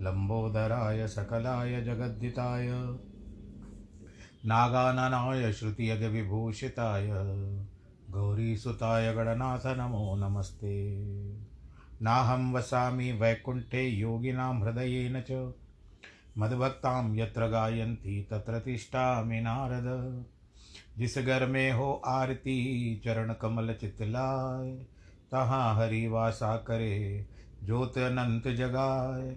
लम्बोदराय सकलाय जगद्दिताय नागाननाय श्रुतियगविभूषिताय गौरीसुताय गणनाथ नमो नमस्ते। नाहं वसामि वैकुण्ठे योगिनां हृदयेन च। मद्भक्तां यत्र गायन्ति तत्र तिष्ठामि नारद। जिस घर में हो आरती चरण कमल चितलाय तहाँ हरि वासा करे ज्योत अनंत जगाए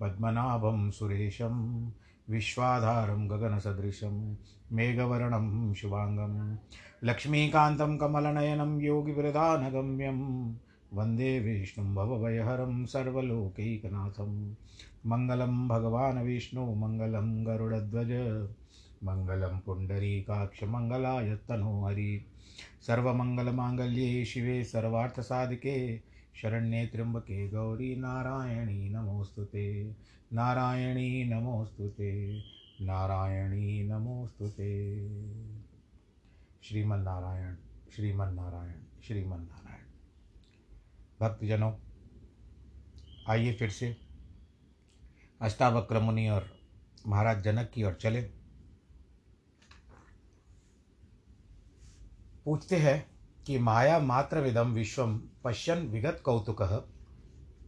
पद्मनाभं सुरेशं, विश्वाधारं गगनसदृशं, मेघवर्णं शुभाङ्गं, लक्ष्मीकान्तं कमलनयनं योगिवृदानगम्यं वंदे विष्णुं भवभयहरं, सर्वलोकैकनाथं, मङ्गलं भगवान् विष्णु, मङ्गलं गरुडध्वज, मङ्गलं पुण्डरीकाक्षमङ्गलाय तनोहरि, सर्वमङ्गलमाङ्गल्ये शिवे सर्वार्थसाधिके शरण्ये त्र्यंबके गौरी नारायणी नमोस्तुते नारायणी नमोस्तुते नारायणी नमोस्तुते। श्रीमन्नारायण श्रीमन्नारायण श्रीमन्नारायण। भक्तजनों, आइए फिर से अष्टावक्र मुनि और महाराज जनक की ओर चले। पूछते हैं कि माया मात्र विदम विश्वम पश्यन विगत कौतुक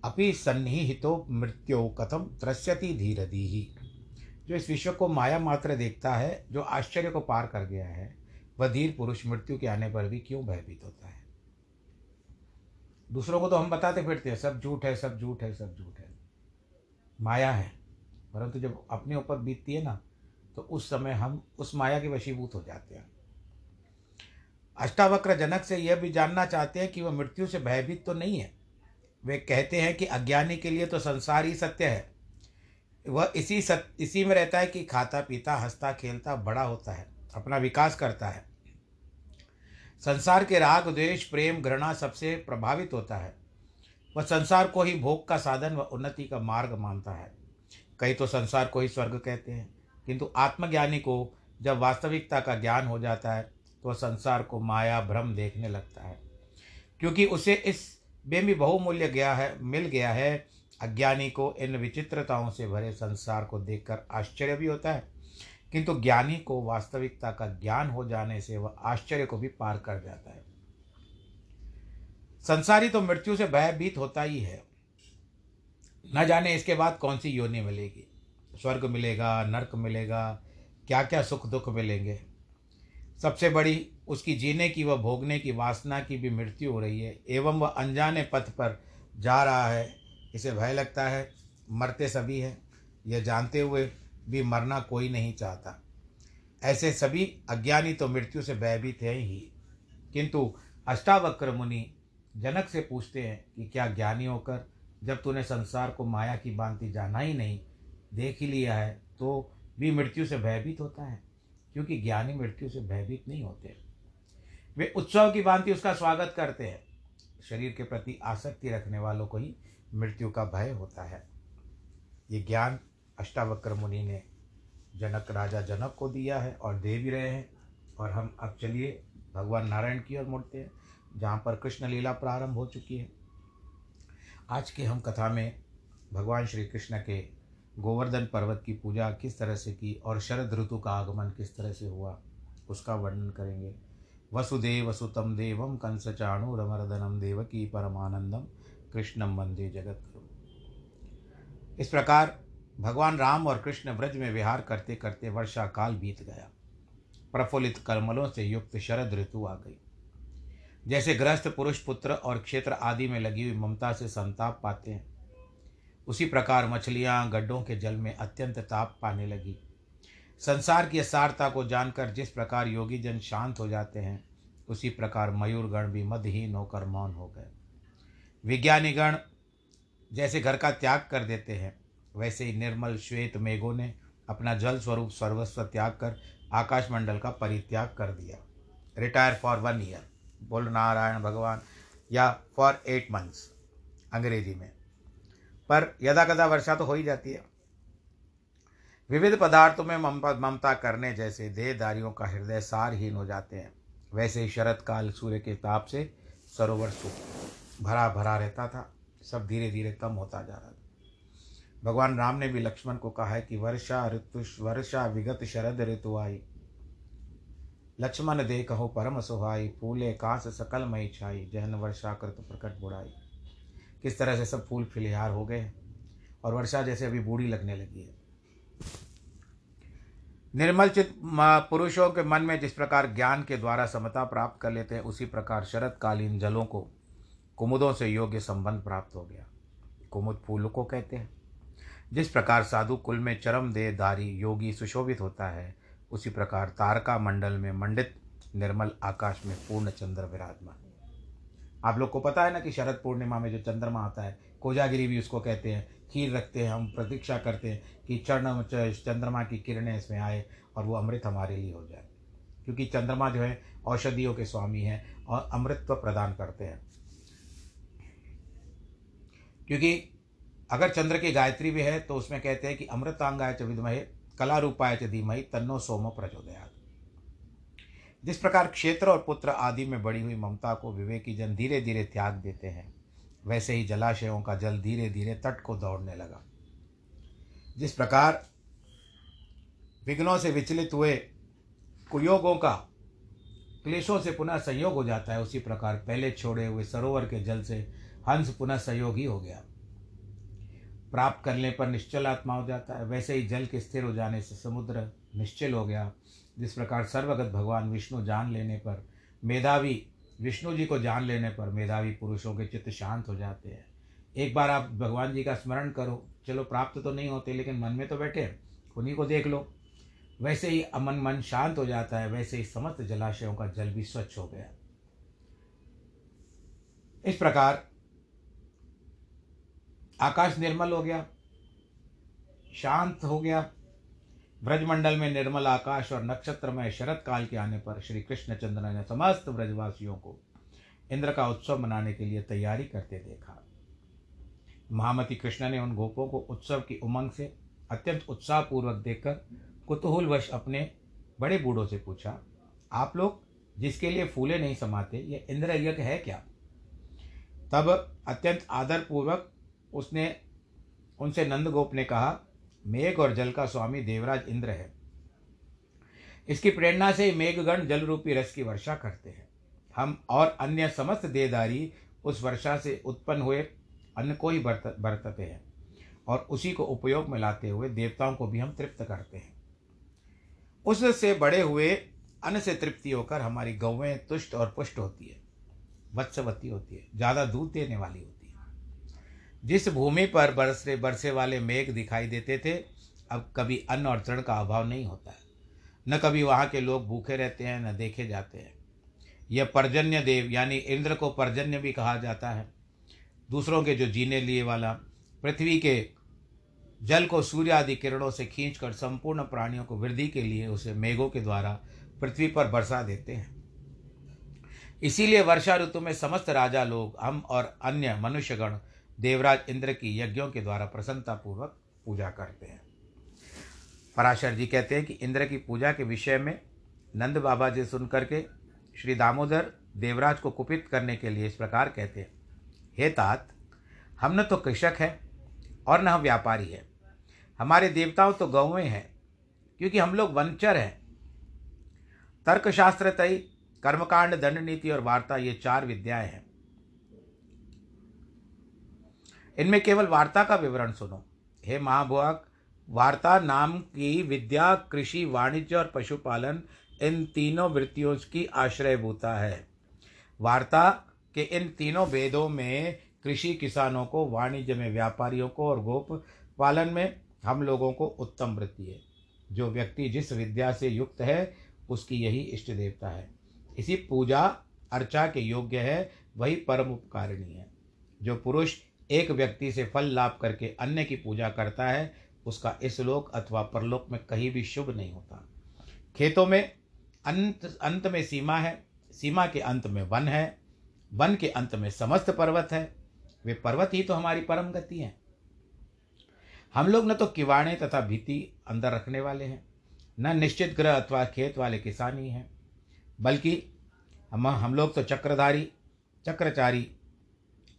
अपि सन्निहितो मृत्यो कथम त्रस्यति धीरधी। ही जो इस विश्व को माया मात्र देखता है, जो आश्चर्य को पार कर गया है, वह धीर पुरुष मृत्यु के आने पर भी क्यों भयभीत होता है? दूसरों को तो हम बताते फिरते हैं, सब झूठ है, सब झूठ है, सब झूठ है। माया है, परंतु जब अपने ऊपर बीतती है ना तो उस समय हम उस माया के वशीभूत हो जाते हैं। अष्टावक्र जनक से यह भी जानना चाहते हैं कि वह मृत्यु से भयभीत तो नहीं है। वे कहते हैं कि अज्ञानी के लिए तो संसार ही सत्य है। वह इसी सत, इसी में रहता है कि खाता पीता हंसता खेलता बड़ा होता है, अपना विकास करता है। संसार के राग, द्वेष, प्रेम, घृणा सबसे प्रभावित होता है। वह संसार को ही भोग का साधन व उन्नति का मार्ग मानता है। कई तो संसार को ही स्वर्ग कहते हैं, किंतु आत्मज्ञानी को जब वास्तविकता का ज्ञान हो जाता है तो वह संसार को माया, भ्रम देखने लगता है। क्योंकि उसे इस बेमी बहुमूल्य गया है, मिल गया है, अज्ञानी को इन विचित्रताओं से भरे संसार को देखकर आश्चर्य भी होता है। किंतु ज्ञानी को वास्तविकता का ज्ञान हो जाने से वह आश्चर्य को भी पार कर जाता है। संसारी तो मृत्यु से भयभीत होता ही है। न जाने इसके बाद कौन सी योनि मिलेगी। स्वर्ग मिलेगा, नरक मिलेगा क्या क्या सुख दुख मिलेंगे। सबसे बड़ी उसकी जीने की व भोगने की वासना की भी मृत्यु हो रही है। एवं वह अनजाने पथ पर जा रहा है, इसे भय लगता है। मरते सभी हैं। यह जानते हुए भी मरना कोई नहीं चाहता। ऐसे सभी अज्ञानी तो मृत्यु से भयभीत हैं ही। किंतु अष्टावक्र मुनि जनक से पूछते हैं कि क्या ज्ञानी होकर जब तूने संसार को माया की भांति जाना ही नहीं, देख ही लिया है तो भी मृत्यु से भयभीत होता है? क्योंकि ज्ञानी मृत्यु से भयभीत नहीं होते वे उत्सव की भांति उसका स्वागत करते हैं। शरीर के प्रति आसक्ति रखने वालों को ही मृत्यु का भय होता है। ये ज्ञान अष्टावक्र मुनि ने जनक, राजा जनक को दिया है और दे भी रहे हैं। और हम अब चलिए भगवान नारायण की ओर मुड़ते हैं, जहाँ पर कृष्ण लीला प्रारंभ हो चुकी है। आज की हम कथा में भगवान श्री कृष्ण के गोवर्धन पर्वत की पूजा किस तरह से की और शरद ऋतु का आगमन किस तरह से हुआ, उसका वर्णन करेंगे। वसुदेव सुतम देवम कंस चाणूरमर्दनम देवकी परमानंदम कृष्णम वंदे जगत इस प्रकार भगवान राम और कृष्ण व्रज में विहार करते करते वर्षा काल बीत गया। प्रफुल्लित कलमलों से युक्त शरद ऋतु आ गई। जैसे गृहस्थ पुरुष पुत्र और क्षेत्र आदि में लगी हुई ममता से संताप पाते हैं उसी प्रकार मछलियाँ गड्ढों के जल में अत्यंत ताप पाने लगी। संसार की असारता को जानकर जिस प्रकार योगी जन शांत हो जाते हैं, उसी प्रकार मयूरगण भी मदहीन होकर मौन हो गए। विज्ञानीगण जैसे घर का त्याग कर देते हैं, वैसे ही निर्मल श्वेत मेघों ने अपना जल स्वरूप सर्वस्व त्याग कर आकाशमंडल का परित्याग कर दिया। रिटायर फॉर वन ईयर बोल नारायण भगवान, या फॉर एट मंथ्स अंग्रेज़ी में। पर यदा कदा वर्षा तो हो ही जाती है। विविध पदार्थों में ममता करने जैसे देहदारियों का हृदय सारहीन हो जाते हैं। वैसे ही शरद काल सूर्य के ताप से सरोवर सुख, भरा भरा रहता था। सब धीरे धीरे कम होता जा रहा था। भगवान राम ने भी लक्ष्मण को कहा है कि वर्षा ऋतु, वर्षा विगत शरद ऋतु आई। लक्ष्मण दे कहो परम सुहाई, फूले कांस सकल मई छाई, जहन वर्षा कृत प्रकट बुढ़ाई किस तरह से सब फूल फिलहार हो गए और वर्षा जैसे अभी बूढ़ी लगने लगी है। निर्मल चित पुरुषों के मन में जिस प्रकार ज्ञान के द्वारा समता प्राप्त कर लेते हैं, उसी प्रकार शरतकालीन जलों को, कुमुदों से योग्य संबंध प्राप्त हो गया। कुमुद फूल को कहते हैं। जिस प्रकार साधु कुल में चरम देहधारी योगी सुशोभित होता है, उसी प्रकार तारका मंडल में मंडित निर्मल आकाश में पूर्ण चंद्र विराजमान। आप लोग को पता है ना कि शरद पूर्णिमा में जो चंद्रमा आता है, कोजागिरी भी उसको कहते हैं, खीर रखते हैं, हम प्रतीक्षा करते हैं कि चरण चंद्रमा की किरणें इसमें आए और वो अमृत हमारे लिए हो जाए। क्योंकि चंद्रमा जो है, औषधियों के स्वामी हैं और अमृतत्व प्रदान करते हैं। क्योंकि अगर चंद्र की गायत्री भी है तो उसमें कहते हैं कि अमृतांगाय च विदमहे कला रूपाय च धीमहि, तन्नो सोमो प्रचोदयात। जिस प्रकार क्षेत्र और पुत्र आदि में बढ़ी हुई ममता को विवेकी जन धीरे धीरे त्याग देते हैं, वैसे ही जलाशयों का जल धीरे धीरे तट को दौड़ने लगा। जिस प्रकार विघ्नों से विचलित हुए कुयोगों का क्लेशों से पुनः संयोग हो जाता है, उसी प्रकार पहले छोड़े हुए सरोवर के जल से हंस पुनः सहयोगी हो गया। प्राप्त करने पर निश्चल आत्मा हो जाता है, वैसे ही जल के स्थिर हो जाने से समुद्र निश्चल हो गया। जिस प्रकार सर्वगत भगवान विष्णु जान लेने पर, मेधावी विष्णु जी को जान लेने पर मेधावी पुरुषों के चित्त शांत हो जाते हैं। एक बार आप भगवान जी का स्मरण करो, चलो प्राप्त तो नहीं होते, लेकिन मन में तो बैठे उन्हीं को देख लो। वैसे ही अमन मन शांत हो जाता है, वैसे ही समस्त जलाशयों का जल भी स्वच्छ हो गया। इस प्रकार आकाश निर्मल हो गया, शांत हो गया ब्रजमंडल में निर्मल आकाश और नक्षत्रमय शरद काल के आने पर श्री कृष्णचंद्र ने समस्त ब्रजवासियों को इंद्र का उत्सव मनाने के लिए तैयारी करते देखा। महामती कृष्ण ने उन गोपों को उत्सव की उमंग से अत्यंत उत्साहपूर्वक देखकर कुतूहलवश अपने बड़े बूढ़ों से पूछा, आप लोग जिसके लिए फूले नहीं समाते, ये इंद्र यज्ञ है क्या? तब अत्यंत आदरपूर्वक उसने, उनसे नंदगोप ने कहा मेघ और जल का स्वामी देवराज इंद्र है। इसकी प्रेरणा से मेघगण जल रूपी रस की वर्षा करते हैं। हम और अन्य समस्त देदारी उस वर्षा से उत्पन्न हुए अन्न को ही बरत, बरतते हैं और उसी को उपयोग में लाते हुए देवताओं को भी हम तृप्त करते हैं। उससे बड़े हुए अन्न से तृप्ति होकर हमारी गौवें तुष्ट और पुष्ट होती है, वत्सवती होती है, ज़्यादा दूध देने वाली होती है। जिस भूमि पर बरसे बरसे वाले मेघ दिखाई देते थे, अब कभी अन्न और तृण का अभाव नहीं होता है। न कभी वहाँ के लोग भूखे रहते हैं, न देखे जाते हैं। यह पर्जन्य देव, यानी इंद्र को पर्जन्य भी कहा जाता है। दूसरों के जो जीने लिए वाला, पृथ्वी के जल को सूर्य आदि किरणों से खींचकर संपूर्ण प्राणियों को वृद्धि के लिए उसे मेघों के द्वारा पृथ्वी पर बरसा देते हैं। इसीलिए वर्षा ऋतु में समस्त राजा लोग, हम और अन्य मनुष्यगण देवराज इंद्र की यज्ञों के द्वारा प्रसन्नतापूर्वक पूजा करते हैं। पराशर जी कहते हैं कि इंद्र की पूजा के विषय में नंद बाबा जी सुन करके श्री दामोदर देवराज को कुपित करने के लिए इस प्रकार कहते हैं, हे तात, हम न तो कृषक हैं और न हम व्यापारी हैं। हमारे देवताओं तो गौवें हैं, क्योंकि हम लोग वंचर हैं। तर्कशास्त्र तय कर्मकांड दंड नीति और वार्ता ये चार विद्याएँ हैं। इनमें केवल वार्ता का विवरण सुनो। हे महाभुआक वार्ता नाम की विद्या, कृषि, वाणिज्य और पशुपालन इन तीनों वृत्तियों की आश्रयभूता है। वार्ता के इन तीनों वेदों में कृषि किसानों को, वाणिज्य में व्यापारियों को और गोप पालन में हम लोगों को उत्तम वृत्ति है। जो व्यक्ति जिस विद्या से युक्त है, उसकी यही इष्ट देवता है। इसी पूजा अर्चा के योग्य है, वही परम उपकारिणी है। जो पुरुष एक व्यक्ति से फल लाभ करके अन्य की पूजा करता है, उसका इस लोक अथवा परलोक में कहीं भी शुभ नहीं होता। खेतों में अंत अंत में सीमा है, सीमा के अंत में वन है, वन के अंत में समस्त पर्वत है, वे पर्वत ही तो हमारी परम गति है। हम लोग न तो किवाड़े तथा भीति अंदर रखने वाले हैं, न निश्चित ग्रह अथवा खेत वाले किसान ही हैं बल्कि हम हम लोग तो चक्रधारी, चक्रचारी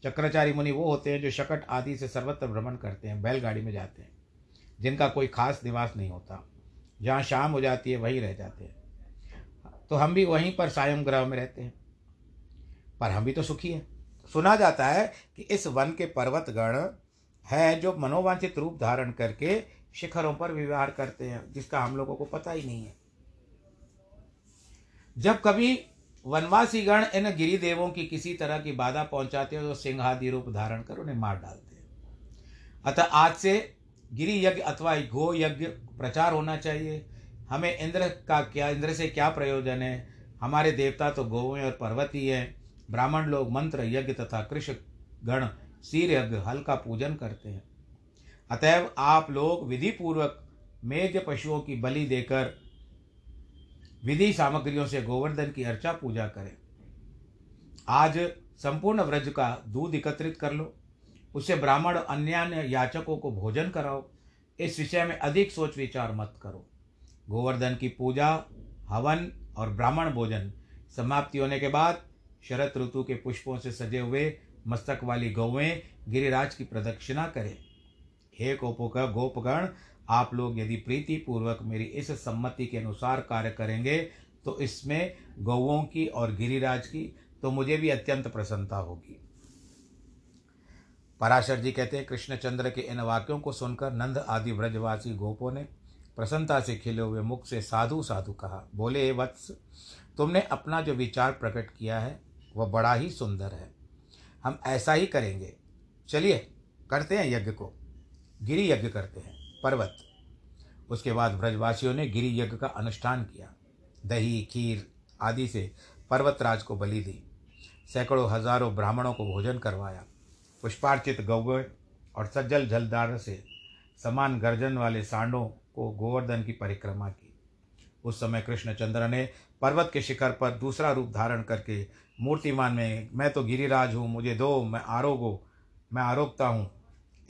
चक्रचारी मुनि वो होते हैं जो शकट आदि से सर्वत्र भ्रमण करते हैं, बैलगाड़ी में जाते हैं, जिनका कोई खास निवास नहीं होता। जहाँ शाम हो जाती है, वहीं रह जाते हैं। तो हम भी वहीं पर सायं ग्रह में रहते हैं। पर हम भी तो सुखी हैं। सुना जाता है कि इस वन के पर्वत गण है जो मनोवांछित रूप धारण करके शिखरों पर व्यवहार करते हैं, जिसका हम लोगों को पता ही नहीं है। जब कभी वनवासी गण इन गिरिदेवों की किसी तरह की बाधा पहुंचाते हैं तो सिंहादि रूप धारण कर उन्हें मार डालते हैं। अतः आज से गिरि यज्ञ अथवा गो यज्ञ प्रचार होना चाहिए। हमें इंद्र का क्या, इंद्र से क्या प्रयोजन है? हमारे देवता तो गौएँ और पर्वत ही। हैं ब्राह्मण लोग मंत्र, यज्ञ तथा कृषि गण सीर यज्ञ हल का पूजन करते हैं। अतएव आप लोग विधि पूर्वक मेघ पशुओं की बलि देकर विधि सामग्रियों से गोवर्धन की अर्चा पूजा करें। आज संपूर्ण व्रज का दूध एकत्रित कर लो। उससे ब्राह्मण अन्य याचकों को भोजन कराओ। इस विषय में अधिक सोच विचार मत करो। गोवर्धन की पूजा, हवन और ब्राह्मण भोजन समाप्ति होने के बाद शरत ऋतु के पुष्पों से सजे हुए मस्तक वाली गौवें गिरिराज की प्रदक्षिणा करें। हे गोपगण आप लोग यदि प्रीति पूर्वक मेरी इस सम्मति के अनुसार कार्य करेंगे तो इसमें गौवों की और गिरिराज की तो मुझे भी अत्यंत प्रसन्नता होगी। पराशर जी कहते हैं, कृष्णचंद्र के इन वाक्यों को सुनकर नंद आदि व्रजवासी गोपों ने प्रसन्नता से खिले हुए मुख से साधु साधु कहा, बोले वत्स, तुमने अपना जो विचार प्रकट किया है, वह बड़ा ही सुंदर है। हम ऐसा ही करेंगे। चलिए, करते हैं यज्ञ को। गिरि यज्ञ करते हैं। पर्वत। उसके बाद ब्रजवासियों ने गिरि यज्ञ का अनुष्ठान किया। दही, खीर आदि से पर्वतराज को बलि दी। सैकड़ों हज़ारों ब्राह्मणों को भोजन करवाया। पुष्पार्चित गौगय और सज्जल जलदार से समान गर्जन वाले सांडों को गोवर्धन की परिक्रमा की। उस समय कृष्णचंद्र ने पर्वत के शिखर पर दूसरा रूप धारण करके मूर्तिमान में, मैं तो गिरिराज हूँ, मुझे दो, मैं आरोगो, मैं आरोगता हूँ।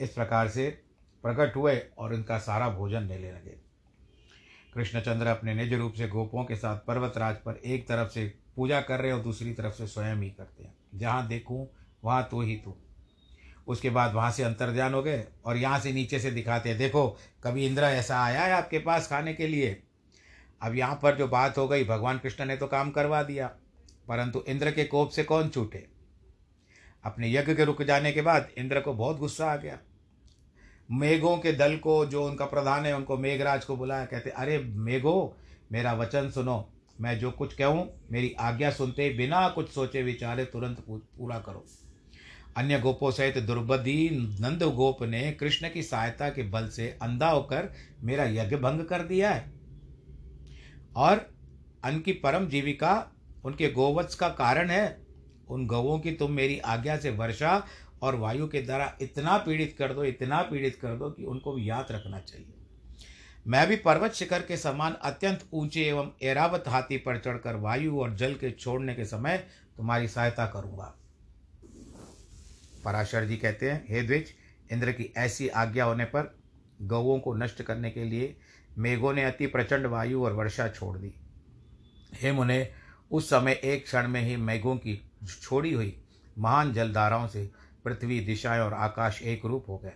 इस प्रकार से प्रकट हुए और इनका सारा भोजन लेने लगे। कृष्णचंद्र अपने निज रूप से गोपों के साथ पर्वतराज पर एक तरफ़ से पूजा कर रहे और दूसरी तरफ़ से स्वयं ही करते हैं। जहाँ देखूँ, वहाँ तो ही तू। उसके बाद वहाँ से अंतर्ध्यान हो गए और यहाँ से नीचे से दिखाते हैं, देखो, कभी इंद्र ऐसा आया है आपके पास खाने के लिए? अब यहाँ पर जो बात हो गई, भगवान कृष्ण ने तो काम करवा दिया, परंतु इंद्र के कोप से कौन छूटे? अपने यज्ञ के रुक जाने के बाद इंद्र को बहुत गुस्सा आ गया। मेघों के दल को, जो उनका प्रधान है, उनको मेघराज को बुलाया। कहते, अरे मेघो, मेरा वचन सुनो। मैं जो कुछ कहूँ, मेरी आज्ञा सुनते बिना कुछ सोचे विचारे तुरंत पूरा करो। अन्य गोपों सहित दुर्बदी नंद गोप ने कृष्ण की सहायता के बल से अंधा होकर मेरा यज्ञ भंग कर दिया है। और अन्न की परम जीविका, उनके गोवत्स का कारण है। उन गवों की तुम मेरी आज्ञा से वर्षा और वायु के द्वारा इतना पीड़ित कर दो, इतना पीड़ित कर दो कि उनको भी याद रखना चाहिए। मैं भी पर्वत शिखर के समान अत्यंत ऊँचे एवं एरावत हाथी पर चढ़कर वायु और जल के छोड़ने के समय तुम्हारी सहायता करूँगा। पराशर जी कहते हैं, हे द्विज, इंद्र की ऐसी आज्ञा होने पर गौओं को नष्ट करने के लिए मेघों ने अति प्रचंड वायु और वर्षा छोड़ दी। हे मुने, उस समय एक क्षण में ही मेघों की छोड़ी हुई महान जलधाराओं से पृथ्वी दिशाएँ और आकाश एक रूप हो गए।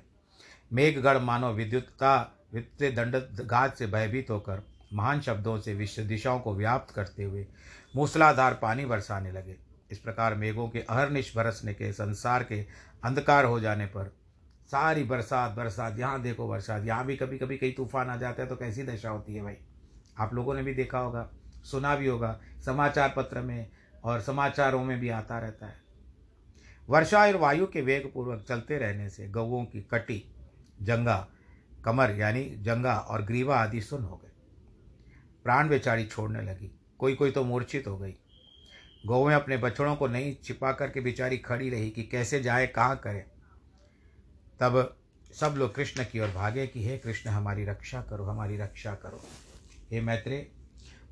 मेघगढ़ मानो विद्युतता, वित्तीय दंड घात से भयभीत होकर महान शब्दों से विश्व दिशाओं को व्याप्त करते हुए मूसलाधार पानी बरसाने लगे। इस प्रकार मेघों के अहरनिश बरसने के, संसार के अंधकार हो जाने पर सारी बरसात बरसात, यहाँ देखो बरसात, यहाँ भी कभी कभी कई तूफ़ान आ जाता है तो कैसी दशा होती है भाई? आप लोगों ने भी देखा होगा, सुना भी होगा, समाचार पत्र में और समाचारों में भी आता रहता है। वर्षा और वायु के वेग पूर्वक चलते रहने से गौओं की कटी, जंगा, कमर यानी जंगा और ग्रीवा आदि सुन हो गए। प्राण बेचारी छोड़ने लगी। कोई कोई तो मूर्छित हो गई। गौवें अपने बछड़ों को नहीं छिपा करके बेचारी खड़ी रही कि कैसे जाए, कहाँ करें। तब सब लोग कृष्ण की ओर भागे कि, हे कृष्ण, हमारी रक्षा करो, हमारी रक्षा करो। हे मैत्रे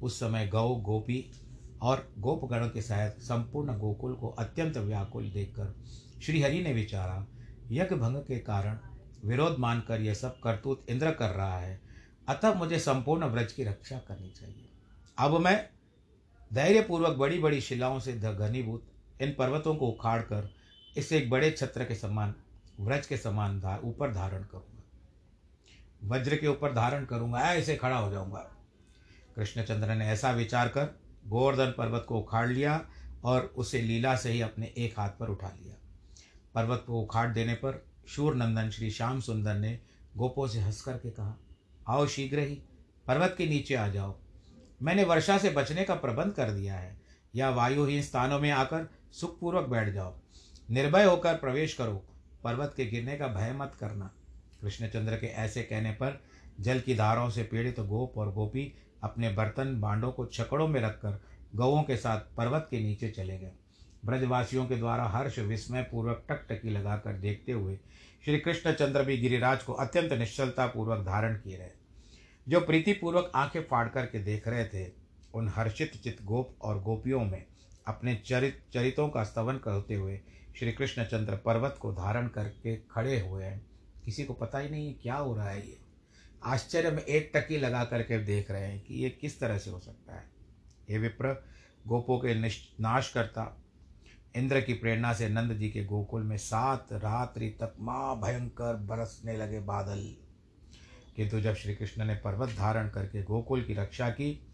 उस समय गौ गोपी और गोपगणों के साथ संपूर्ण गोकुल को अत्यंत व्याकुल देखकर श्रीहरि ने विचारा यज्ञ भंग के कारण विरोध मानकर यह सब करतूत इंद्र कर रहा है, अतः मुझे संपूर्ण व्रज की रक्षा करनी चाहिए। अब मैं धैर्यपूर्वक बड़ी बड़ी शिलाओं से घनीभूत इन पर्वतों को उखाड़ कर इसे एक बड़े छत्र के समान, व्रज के समान धा ऊपर धारण करूँगा। वज्र के ऊपर धारण करूँगा, ऐसे खड़ा हो जाऊँगा। कृष्णचंद्र ने ऐसा विचार कर गोवर्धन पर्वत को उखाड़ लिया और उसे लीला से ही अपने एक हाथ पर उठा लिया। पर्वत को उखाड़ देने पर शूर नंदन श्री श्याम सुंदर ने गोपो से हंस करके कहा, आओ शीघ्र ही पर्वत के नीचे आ जाओ। मैंने वर्षा से बचने का प्रबंध कर दिया है। या वायुहीन स्थानों में आकर सुखपूर्वक बैठ जाओ। निर्भय होकर प्रवेश करो। पर्वत के गिरने का भय मत करना। कृष्णचंद्र के ऐसे कहने पर जल की धाराओं से पीड़ित तो गोप और गोपी अपने बर्तन बांडों को छकड़ों में रखकर गौों के साथ पर्वत के नीचे चले गए। ब्रजवासियों के द्वारा हर्ष विस्मय पूर्वक टकटकी लगाकर देखते हुए श्री कृष्णचंद्र भी गिरिराज को अत्यंत निश्चलतापूर्वक धारण किए रहे। जो प्रीतिपूर्वक आँखें फाड़ करके देख रहे थे, उन हर्षित चित गोप और गोपियों में अपने चरित, चरितों का स्तवन करते हुए श्री कृष्णचंद्र पर्वत को धारण करके खड़े हुए हैं। किसी को पता ही नहीं क्या हो रहा है ये। आश्चर्य में एक टकी लगा करके देख रहे हैं कि ये किस तरह से हो सकता है। ये विप्र, गोपों के नाश करता इंद्र की प्रेरणा से नंद जी के गोकुल में सात रात्रि तक माँ भयंकर बरसने लगे बादल। किंतु जब श्री कृष्ण ने पर्वत धारण करके गोकुल की रक्षा की,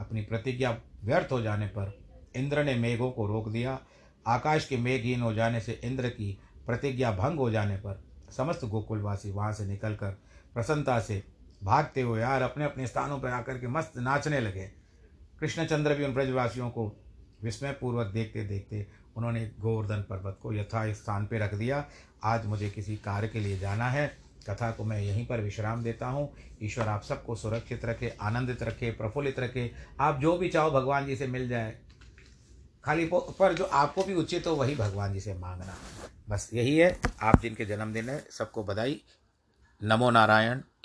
अपनी प्रतिज्ञा व्यर्थ हो जाने पर इंद्र ने मेघों को रोक दिया। आकाश के मेघहीन हो जाने से इंद्र की प्रतिज्ञा भंग हो जाने पर समस्त गोकुलवासी वहाँ से निकलकर प्रसन्नता से भागते हुए यार अपने अपने स्थानों पर आकर के मस्त नाचने लगे। कृष्णचंद्र भी उन ब्रजवासियों को विस्मयपूर्वक देखते देखते उन्होंने गोवर्धन पर्वत को यथा स्थान पर रख दिया। आज मुझे किसी कार्य के लिए जाना है। कथा को मैं यहीं पर विश्राम देता हूँ। ईश्वर आप सबको सुरक्षित रखे, आनंदित रखे, प्रफुल्लित रखे। आप जो भी चाहो भगवान जी से मिल जाए। खाली पर जो आपको भी उचित हो, वही भगवान जी से मांगना। बस यही है। आप जिनके जन्मदिन है, सबको बधाई। नमो नारायण।